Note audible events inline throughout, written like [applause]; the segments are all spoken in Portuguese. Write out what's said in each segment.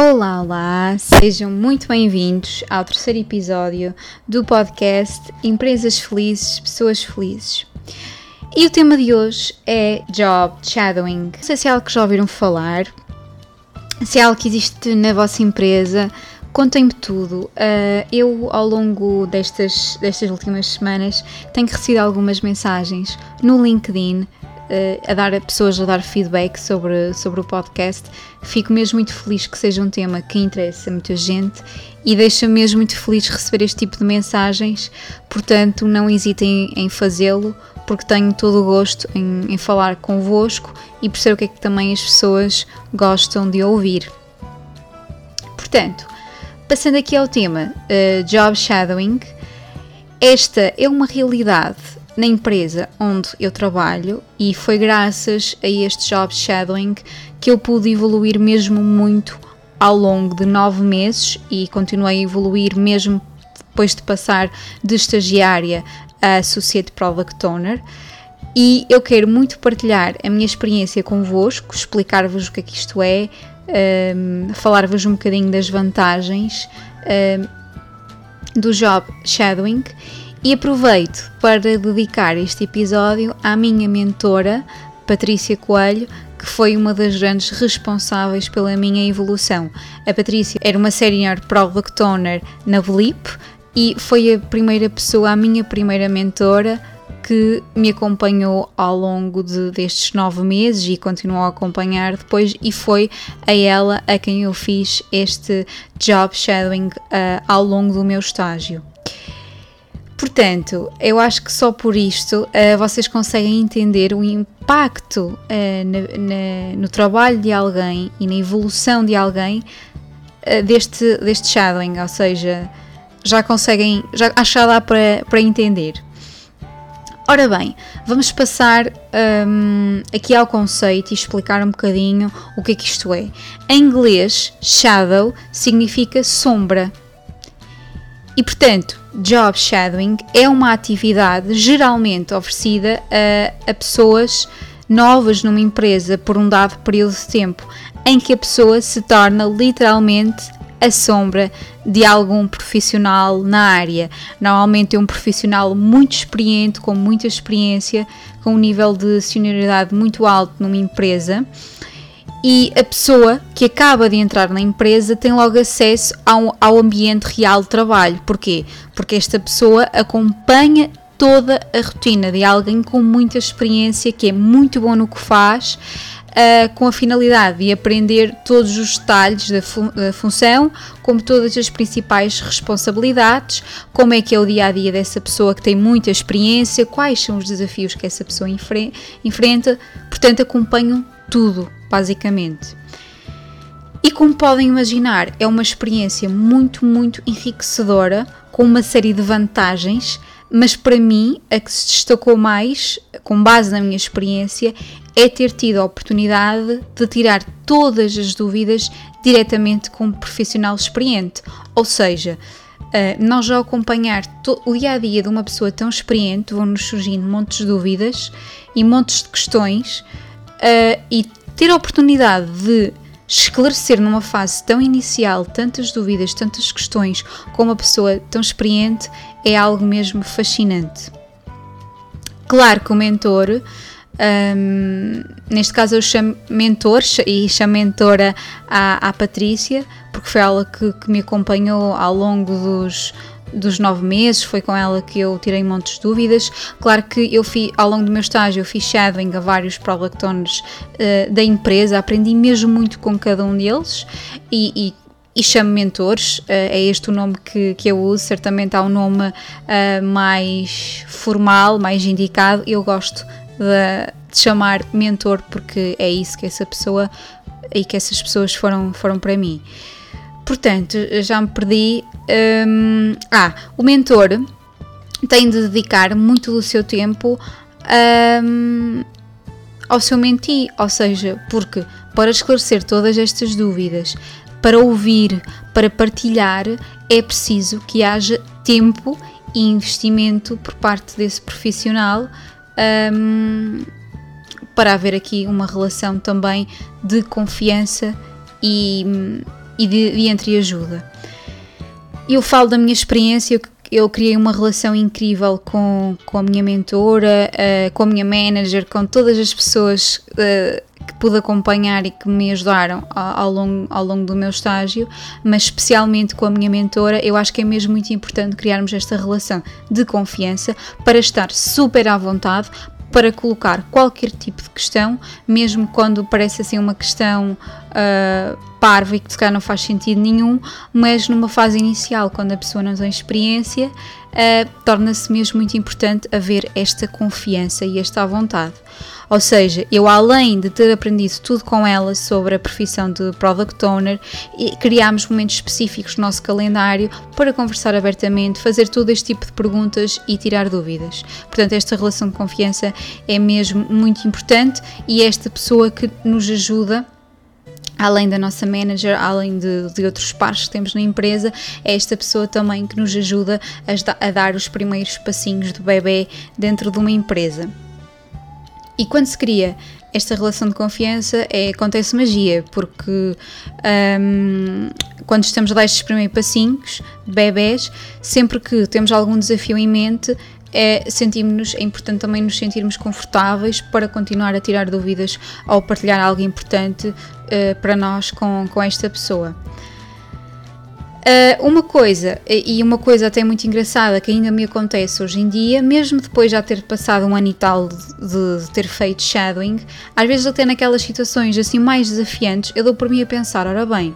Olá, olá! Sejam muito bem-vindos ao terceiro episódio do podcast Empresas Felizes, Pessoas Felizes. E o tema de hoje é Job Shadowing. Não sei se é algo que já ouviram falar, se é algo que existe na vossa empresa, contem-me tudo. Uh, eu, ao longo destas, destas últimas semanas, tenho recebido algumas mensagens no LinkedIn a dar a pessoas a dar feedback sobre, sobre o podcast. Fico mesmo muito feliz que seja um tema que interessa muita gente e deixa-me mesmo muito feliz receber este tipo de mensagens. Portanto, não hesitem em fazê-lo, porque tenho todo o gosto em, em falar convosco e perceber o que é que também as pessoas gostam de ouvir. Portanto, passando aqui ao tema uh, Job Shadowing, esta é uma realidade na empresa onde eu trabalho e foi graças a este job shadowing que eu pude evoluir mesmo muito ao longo de nove meses e continuei a evoluir mesmo depois de passar de estagiária a Associate Product Owner. E eu quero muito partilhar a minha experiência convosco, explicar-vos o que é que isto é, um, falar-vos um bocadinho das vantagens um, do job shadowing e aproveito para dedicar este episódio à minha mentora, Patrícia Coelho, que foi uma das grandes responsáveis pela minha evolução. A Patrícia era uma senior product owner na Blip e foi a primeira pessoa, a minha primeira mentora, que me acompanhou ao longo de, destes nove meses e continuou a acompanhar depois, e foi a ela a quem eu fiz este job shadowing uh, ao longo do meu estágio. Portanto, eu acho que só por isto uh, vocês conseguem entender o impacto uh, na, na, no trabalho de alguém e na evolução de alguém uh, deste, deste shadowing, ou seja, já conseguem, já, acho que já dá para, para entender. Ora bem, vamos passar um, aqui ao conceito e explicar um bocadinho o que é que isto é. Em inglês, shadow significa sombra. E portanto, job shadowing é uma atividade geralmente oferecida a, a pessoas novas numa empresa por um dado período de tempo, em que a pessoa se torna literalmente a sombra de algum profissional na área. Normalmente é um profissional muito experiente, com muita experiência, com um nível de senioridade muito alto numa empresa e a pessoa que acaba de entrar na empresa tem logo acesso ao, ao ambiente real de trabalho. Porquê? Porque esta pessoa acompanha toda a rotina de alguém com muita experiência, que é muito bom no que faz, uh, com a finalidade de aprender todos os detalhes da, da, função, como todas as principais responsabilidades, como é que é o dia a dia dessa pessoa que tem muita experiência, quais são os desafios que essa pessoa enfre enfrenta, portanto, acompanham tudo basicamente. E como podem imaginar, é uma experiência muito, muito enriquecedora, com uma série de vantagens, mas para mim a que se destacou mais, com base na minha experiência, é ter tido a oportunidade de tirar todas as dúvidas diretamente com um profissional experiente. Ou seja, Uh, nós já acompanhar o dia a dia de uma pessoa tão experiente, vão-nos surgindo montes de dúvidas e montes de questões, uh, e ter a oportunidade de esclarecer numa fase tão inicial tantas dúvidas, tantas questões com uma pessoa tão experiente é algo mesmo fascinante. Claro que o mentor, um, neste caso eu chamo mentor e chamo mentora à, à Patrícia, porque foi ela que, que me acompanhou ao longo dos, dos nove meses, foi com ela que eu tirei montes de dúvidas. Claro que eu fiz, ao longo do meu estágio, eu fiz shadowing a vários product owners uh, da empresa, aprendi mesmo muito com cada um deles e, e e chamo mentores, uh, é este o nome que, que eu uso, certamente há um nome uh, mais formal, mais indicado, eu gosto de, de, chamar mentor porque é isso que essa pessoa e que essas pessoas foram, foram para mim. Portanto, já me perdi. Um, ah, o mentor tem de dedicar muito do seu tempo um, ao seu menti, ou seja, porque para esclarecer todas estas dúvidas, para ouvir, para partilhar, é preciso que haja tempo e investimento por parte desse profissional um, para haver aqui uma relação também de confiança e e de, de entreajuda. Eu falo da minha experiência, eu criei uma relação incrível com, com a minha mentora, uh, com a minha manager, com todas as pessoas uh, que pude acompanhar e que me ajudaram ao, ao, longo, ao longo do meu estágio, mas especialmente com a minha mentora, eu acho que é mesmo muito importante criarmos esta relação de confiança para estar super à vontade, para colocar qualquer tipo de questão, mesmo quando parece assim uma questão uh, parva e que se calhar não faz sentido nenhum, mas numa fase inicial, quando a pessoa não tem experiência, uh, torna-se mesmo muito importante haver esta confiança e esta vontade. Ou seja, eu além de ter aprendido tudo com ela sobre a profissão de Product Owner, criámos momentos específicos no nosso calendário para conversar abertamente, fazer todo este tipo de perguntas e tirar dúvidas. Portanto, esta relação de confiança é mesmo muito importante e é esta pessoa que nos ajuda além da nossa manager, além de, de, outros pares que temos na empresa, é esta pessoa também que nos ajuda a, a dar os primeiros passinhos do bebê dentro de uma empresa. E quando se cria esta relação de confiança, é, acontece magia, porque um, quando estamos dar estes primeiros passinhos bebés, sempre que temos algum desafio em mente, é, sentimos é importante também nos sentirmos confortáveis para continuar a tirar dúvidas ou partilhar algo importante uh, para nós com, com esta pessoa. Uh, uma coisa, e uma coisa até muito engraçada que ainda me acontece hoje em dia, mesmo depois de já ter passado um ano e tal de, de, ter feito shadowing, às vezes até naquelas situações assim mais desafiantes, eu dou por mim a pensar, ora bem,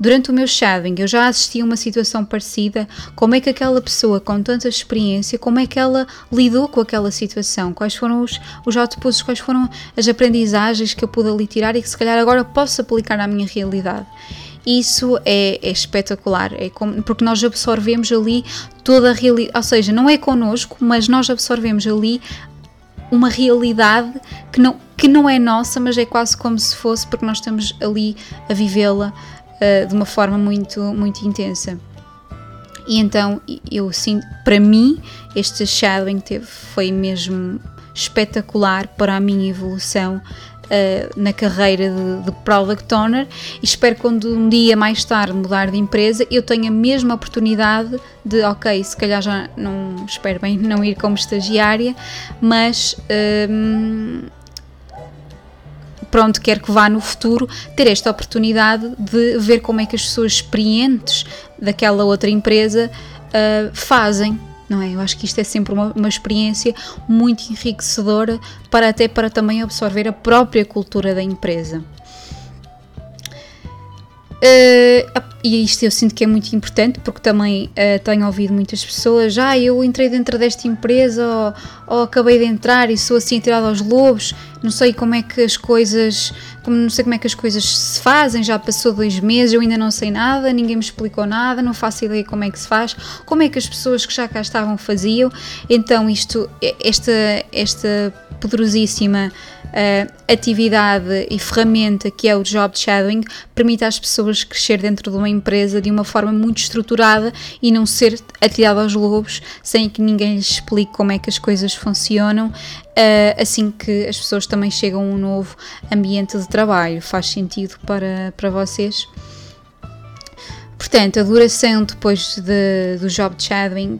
durante o meu shadowing eu já assisti a uma situação parecida, como é que aquela pessoa com tanta experiência, como é que ela lidou com aquela situação, quais foram os, os outputs, quais foram as aprendizagens que eu pude ali tirar e que se calhar agora posso aplicar à minha realidade isso é, é espetacular, é como, porque nós absorvemos ali toda a realidade, ou seja, não é connosco, mas nós absorvemos ali uma realidade que não, que não é nossa, mas é quase como se fosse, porque nós estamos ali a vivê-la uh, de uma forma muito, muito intensa. E então eu sinto, para mim, este shadowing teve, foi mesmo espetacular para a minha evolução uh, na carreira de, de Product Owner e espero quando um dia mais tarde mudar de empresa eu tenha a mesma oportunidade de, ok, se calhar já não, espero bem [laughs] não ir como estagiária, mas um, ehm, pronto, quero que vá no futuro ter esta oportunidade de ver como é que as pessoas experientes daquela outra empresa uh, fazem não é? Eu acho que isto é sempre uma, uma experiência muito enriquecedora para até para também absorver a própria cultura da empresa. Uh, e isto eu sinto que é muito importante porque também uh, tenho ouvido muitas pessoas ah, eu entrei dentro desta empresa ou, ou, acabei de entrar e sou assim tirada aos lobos não sei como é que as coisas como não sei como é que as coisas se fazem já passou dois meses eu ainda não sei nada ninguém me explicou nada não faço ideia como é que se faz como é que as pessoas que já cá estavam faziam. Então isto esta esta poderosíssima uh, atividade e ferramenta que é o job shadowing permite às pessoas crescer dentro de uma empresa de uma forma muito estruturada e não ser atirado aos lobos sem que ninguém lhes explique como é que as coisas funcionam, uh, assim que as pessoas também chegam a um novo ambiente de trabalho. Faz sentido para, para vocês? Portanto, a duração depois de, do job shadowing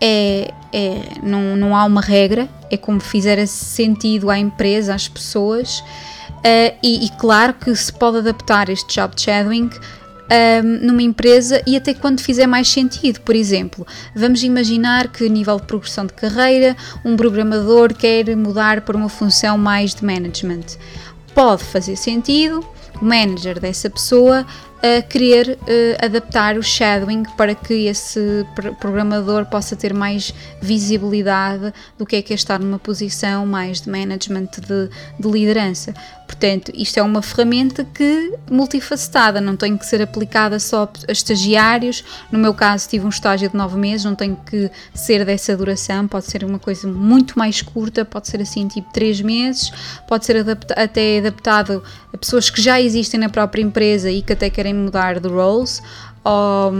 é, é, não, não há uma regra, é como fizer sentido à empresa, às pessoas, uh, e, e, claro que se pode adaptar este job shadowing um, numa empresa e até quando fizer mais sentido. Por exemplo, vamos imaginar que, nível de progressão de carreira, um programador quer mudar para uma função mais de management. Pode fazer sentido o manager dessa pessoa a querer uh, adaptar o shadowing para que esse programador possa ter mais visibilidade do que é que é estar numa posição mais de management de, de liderança. Portanto, isto é uma ferramenta que multifacetada, não tem que ser aplicada só a estagiários. No meu caso, tive um estágio de nove meses, não tem que ser dessa duração, pode ser uma coisa muito mais curta, pode ser assim tipo três meses, pode ser adapta até adaptado a pessoas que já existem na própria empresa e que até querem mudar de roles. Ou,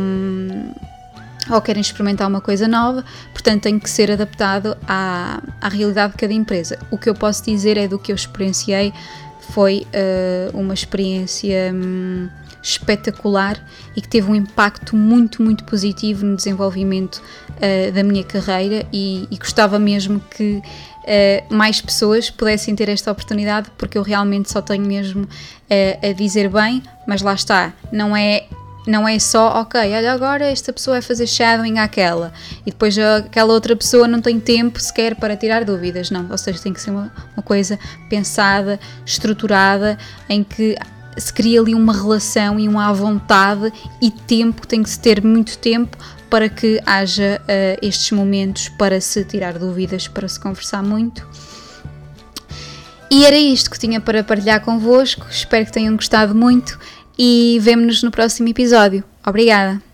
ou querem experimentar uma coisa nova, portanto tem que ser adaptado à, à realidade de cada empresa. O que eu posso dizer é do que eu experienciei foi uh, uma experiência um, espetacular e que teve um impacto muito, muito positivo no desenvolvimento uh, da minha carreira e, e gostava mesmo que uh, mais pessoas pudessem ter esta oportunidade, porque eu realmente só tenho mesmo uh, a dizer bem, mas lá está, não é não é só, ok, olha agora esta pessoa vai fazer shadowing àquela e depois aquela outra pessoa não tem tempo sequer para tirar dúvidas, não, ou seja, tem que ser uma, uma coisa pensada, estruturada, em que se cria ali uma relação e uma à vontade e tempo, tem que se ter muito tempo para que haja uh, estes momentos para se tirar dúvidas, para se conversar muito. E era isto que tinha para partilhar convosco. Espero que tenham gostado muito e vemo-nos no próximo episódio. Obrigada!